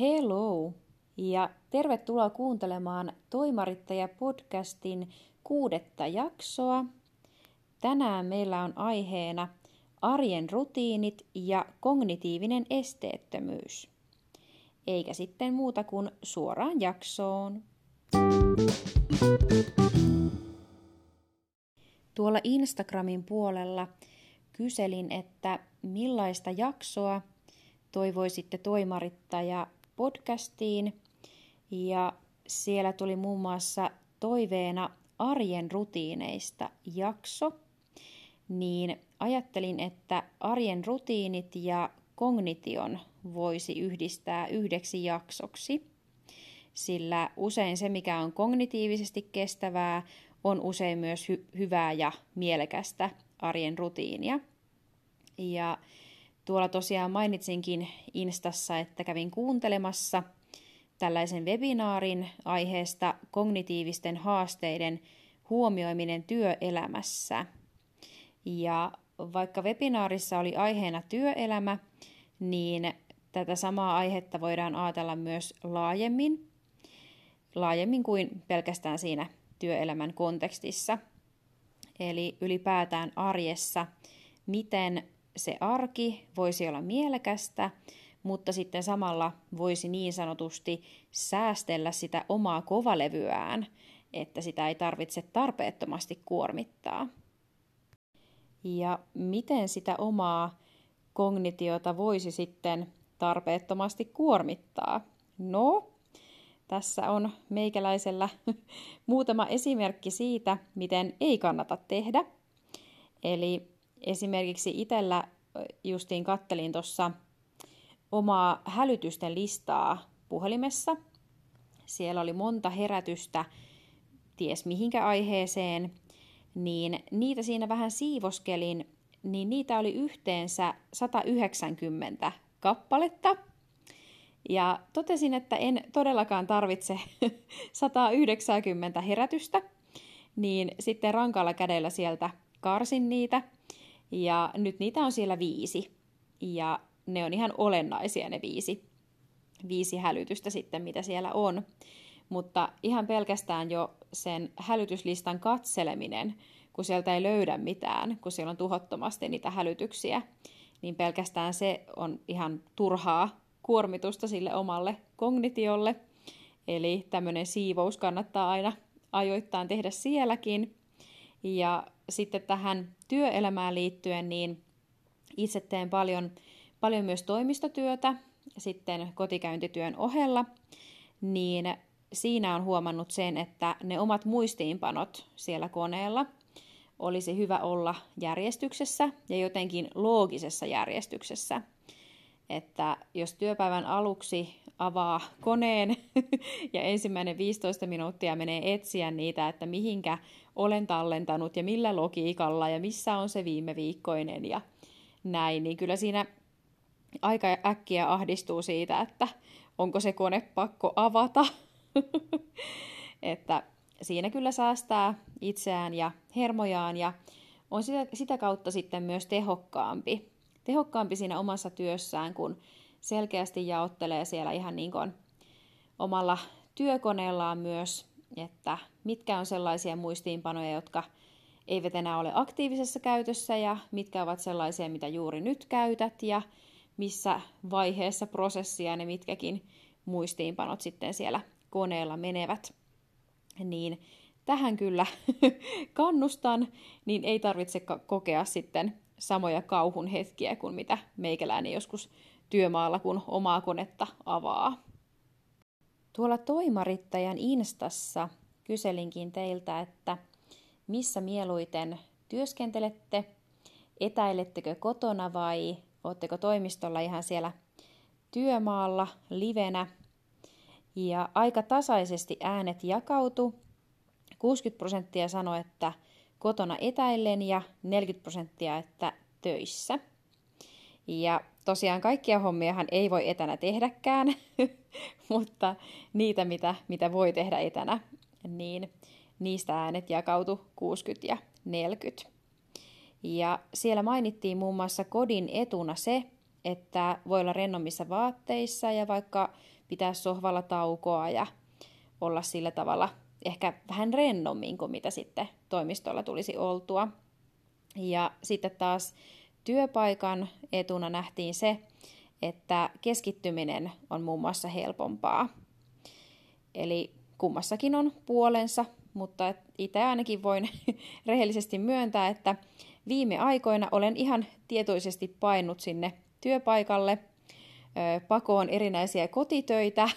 Hello ja tervetuloa kuuntelemaan Toimarittaja-podcastin kuudetta jaksoa. Tänään meillä on aiheena arjen rutiinit ja kognitiivinen esteettömyys. Eikä sitten muuta kuin suoraan jaksoon. Tuolla Instagramin puolella kyselin, että millaista jaksoa toivoisitte toimarittaja podcastiin. Ja siellä tuli muun muassa toiveena arjen rutiineista jakso. Niin ajattelin, että arjen rutiinit ja kognition voisi yhdistää yhdeksi jaksoksi. Sillä usein se, mikä on kognitiivisesti kestävää, on usein myös hy- hyvää ja mielekästä arjen rutiinia. Ja tuolla tosiaan mainitsinkin Instassa, että kävin kuuntelemassa tällaisen webinaarin aiheesta kognitiivisten haasteiden huomioiminen työelämässä. Ja vaikka webinaarissa oli aiheena työelämä, niin tätä samaa aihetta voidaan ajatella myös laajemmin, laajemmin kuin pelkästään siinä työelämän kontekstissa. Eli ylipäätään arjessa, miten se arki voisi olla mielekästä, mutta sitten samalla voisi niin sanotusti säästellä sitä omaa kovalevyään, että sitä ei tarvitse tarpeettomasti kuormittaa. Ja miten sitä omaa kognitiota voisi sitten tarpeettomasti kuormittaa? No, tässä on meikäläisellä muutama esimerkki siitä, miten ei kannata tehdä. Eli esimerkiksi itsellä justiin kattelin tuossa omaa hälytysten listaa puhelimessa. Siellä oli monta herätystä, ties mihinkä aiheeseen, niin niitä siinä vähän siivoskelin, niin niitä oli yhteensä 190 kappaletta. Ja totesin, että en todellakaan tarvitse 190 herätystä, niin sitten rankalla kädellä sieltä karsin niitä – ja nyt niitä on siellä viisi. Ja ne on ihan olennaisia ne viisi, viisi hälytystä sitten, mitä siellä on. Mutta ihan pelkästään jo sen hälytyslistan katseleminen, kun sieltä ei löydä mitään, kun siellä on tuhottomasti niitä hälytyksiä, niin pelkästään se on ihan turhaa kuormitusta sille omalle kognitiolle. Eli tämmöinen siivous kannattaa aina ajoittain tehdä sielläkin. Ja sitten tähän työelämään liittyen, niin itse teen paljon, paljon myös toimistotyötä sitten kotikäyntityön ohella, niin siinä on huomannut sen, että ne omat muistiinpanot siellä koneella olisi hyvä olla järjestyksessä ja jotenkin loogisessa järjestyksessä. Että jos työpäivän aluksi avaa koneen ja ensimmäinen 15 minuuttia menee etsiä niitä, että mihinkä olen tallentanut ja millä logiikalla ja missä on se viime viikkoinen ja näin, niin kyllä siinä aika äkkiä ahdistuu siitä, että onko se kone pakko avata. että siinä kyllä säästää itseään ja hermojaan ja on sitä, sitä kautta sitten myös tehokkaampi. Tehokkaampi siinä omassa työssään, kun selkeästi jaottelee siellä ihan niin kuin omalla työkoneellaan myös, että mitkä on sellaisia muistiinpanoja, jotka eivät enää ole aktiivisessa käytössä ja mitkä ovat sellaisia, mitä juuri nyt käytät ja missä vaiheessa prosessia ne mitkäkin muistiinpanot sitten siellä koneella menevät. Niin tähän kyllä kannustan, niin ei tarvitse kokea sitten samoja kauhun hetkiä kuin mitä meikäläinen joskus työmaalla, kun omaa konetta avaa. Tuolla toimarittajan Instassa kyselinkin teiltä, että missä mieluiten työskentelette, etäilettekö kotona vai oletteko toimistolla ihan siellä työmaalla livenä. Ja aika tasaisesti äänet jakautu. 60 prosenttia sanoi, että kotona etäillen ja 40 prosenttia, että töissä. Ja tosiaan kaikkia hommiahan ei voi etänä tehdäkään, mutta niitä, mitä, mitä voi tehdä etänä, niin niistä äänet jakautu 60 ja 40. Ja siellä mainittiin muun muassa kodin etuna se, että voi olla rennommissa vaatteissa ja vaikka pitää sohvalla taukoa ja olla sillä tavalla ehkä vähän rennommin kuin mitä sitten toimistolla tulisi oltua. Ja sitten taas työpaikan etuna nähtiin se, että keskittyminen on muun muassa helpompaa. Eli kummassakin on puolensa, mutta itse ainakin voin rehellisesti myöntää, että viime aikoina olen ihan tietoisesti painut sinne työpaikalle pakoon erinäisiä kotitöitä.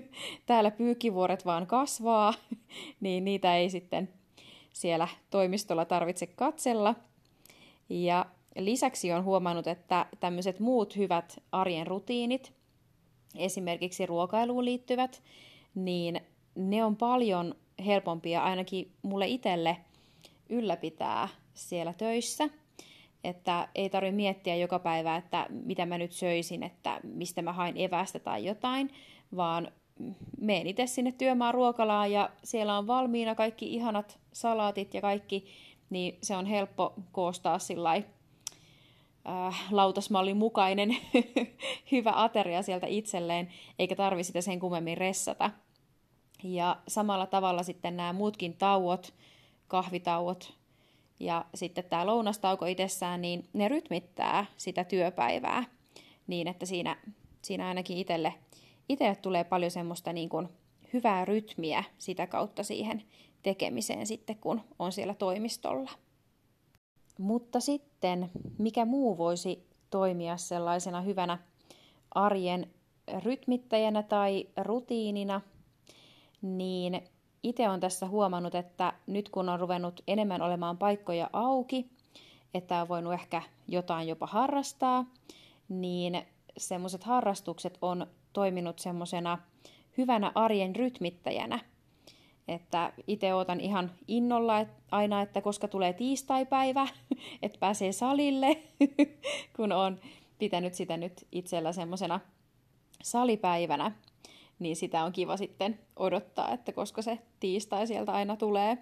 Täällä pyykivuoret vaan kasvaa, niin niitä ei sitten siellä toimistolla tarvitse katsella. Ja lisäksi on huomannut, että tämmöiset muut hyvät arjen rutiinit, esimerkiksi ruokailuun liittyvät, niin ne on paljon helpompia ainakin mulle itselle ylläpitää siellä töissä. Että ei tarvitse miettiä joka päivä, että mitä mä nyt söisin, että mistä mä hain evästä tai jotain, vaan menen itse sinne työmaan ruokalaan ja siellä on valmiina kaikki ihanat salaatit ja kaikki, niin se on helppo koostaa sillä äh, lautasmallin mukainen hyvä ateria sieltä itselleen, eikä tarvi sitä sen kummemmin ressata. Ja samalla tavalla sitten nämä muutkin tauot, kahvitauot ja sitten tämä lounastauko itsessään, niin ne rytmittää sitä työpäivää niin, että siinä, siinä ainakin itselle, itselle tulee paljon semmoista niin kuin hyvää rytmiä sitä kautta siihen tekemiseen sitten, kun on siellä toimistolla. Mutta sitten, mikä muu voisi toimia sellaisena hyvänä arjen rytmittäjänä tai rutiinina – niin itse on tässä huomannut, että nyt kun on ruvennut enemmän olemaan paikkoja auki, että on voinut ehkä jotain jopa harrastaa, niin semmoiset harrastukset on toiminut semmoisena hyvänä arjen rytmittäjänä. Että itse otan ihan innolla että aina, että koska tulee tiistaipäivä, että pääsee salille, kun on pitänyt sitä nyt itsellä semmoisena salipäivänä niin sitä on kiva sitten odottaa, että koska se tiistai sieltä aina tulee.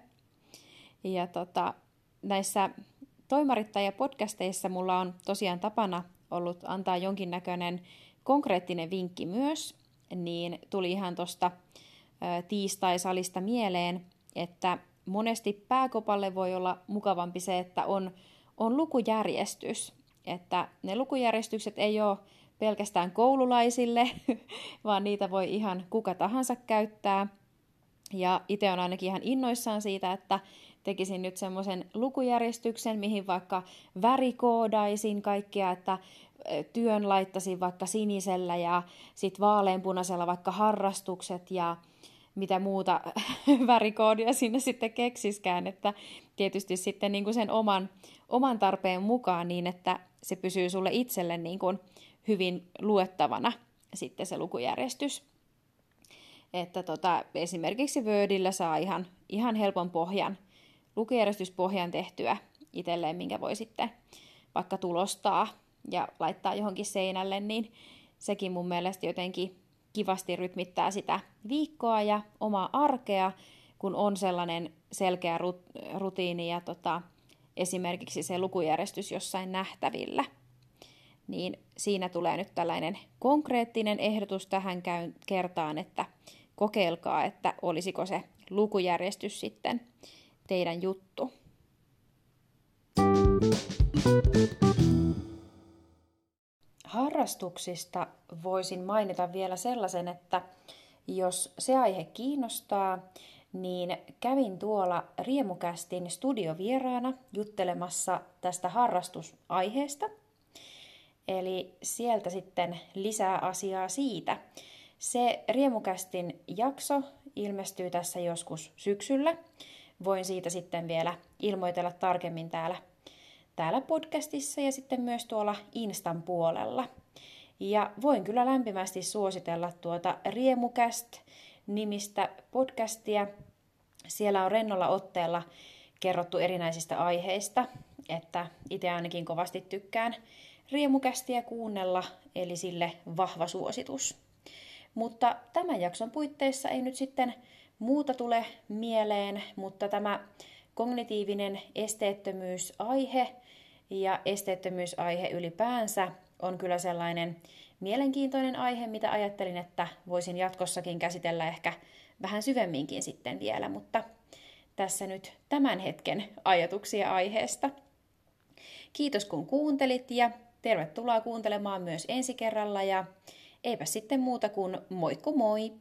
Ja tota, näissä toimarittajapodcasteissa mulla on tosiaan tapana ollut antaa jonkinnäköinen konkreettinen vinkki myös, niin tuli ihan tuosta tiistai-salista mieleen, että monesti pääkopalle voi olla mukavampi se, että on, on lukujärjestys. Että ne lukujärjestykset ei ole pelkästään koululaisille, vaan niitä voi ihan kuka tahansa käyttää. Ja itse on ainakin ihan innoissaan siitä, että tekisin nyt semmoisen lukujärjestyksen, mihin vaikka värikoodaisin kaikkia, että työn laittaisin vaikka sinisellä ja sitten vaaleanpunaisella vaikka harrastukset ja mitä muuta värikoodia sinne sitten keksiskään, että tietysti sitten niin kuin sen oman, oman tarpeen mukaan niin, että se pysyy sulle itselle niin kuin hyvin luettavana sitten se lukujärjestys. Että tota, esimerkiksi Wordillä saa ihan, ihan helpon pohjan, lukujärjestyspohjan tehtyä itselleen, minkä voi sitten vaikka tulostaa ja laittaa johonkin seinälle, niin sekin mun mielestä jotenkin kivasti rytmittää sitä viikkoa ja omaa arkea, kun on sellainen selkeä rutiini ja tota, esimerkiksi se lukujärjestys jossain nähtävillä niin siinä tulee nyt tällainen konkreettinen ehdotus tähän kertaan, että kokeilkaa, että olisiko se lukujärjestys sitten teidän juttu. Harrastuksista voisin mainita vielä sellaisen, että jos se aihe kiinnostaa, niin kävin tuolla Riemukästin studiovieraana juttelemassa tästä harrastusaiheesta – Eli sieltä sitten lisää asiaa siitä. Se Riemukästin jakso ilmestyy tässä joskus syksyllä. Voin siitä sitten vielä ilmoitella tarkemmin täällä, täällä podcastissa ja sitten myös tuolla Instan puolella. Ja voin kyllä lämpimästi suositella tuota Riemukäst nimistä podcastia. Siellä on rennolla otteella kerrottu erinäisistä aiheista, että itse ainakin kovasti tykkään riemukästiä kuunnella, eli sille vahva suositus. Mutta tämän jakson puitteissa ei nyt sitten muuta tule mieleen, mutta tämä kognitiivinen esteettömyysaihe ja esteettömyysaihe ylipäänsä on kyllä sellainen, mielenkiintoinen aihe, mitä ajattelin, että voisin jatkossakin käsitellä ehkä vähän syvemminkin sitten vielä, mutta tässä nyt tämän hetken ajatuksia aiheesta. Kiitos kun kuuntelit ja tervetuloa kuuntelemaan myös ensi kerralla ja eipä sitten muuta kuin moikku moi!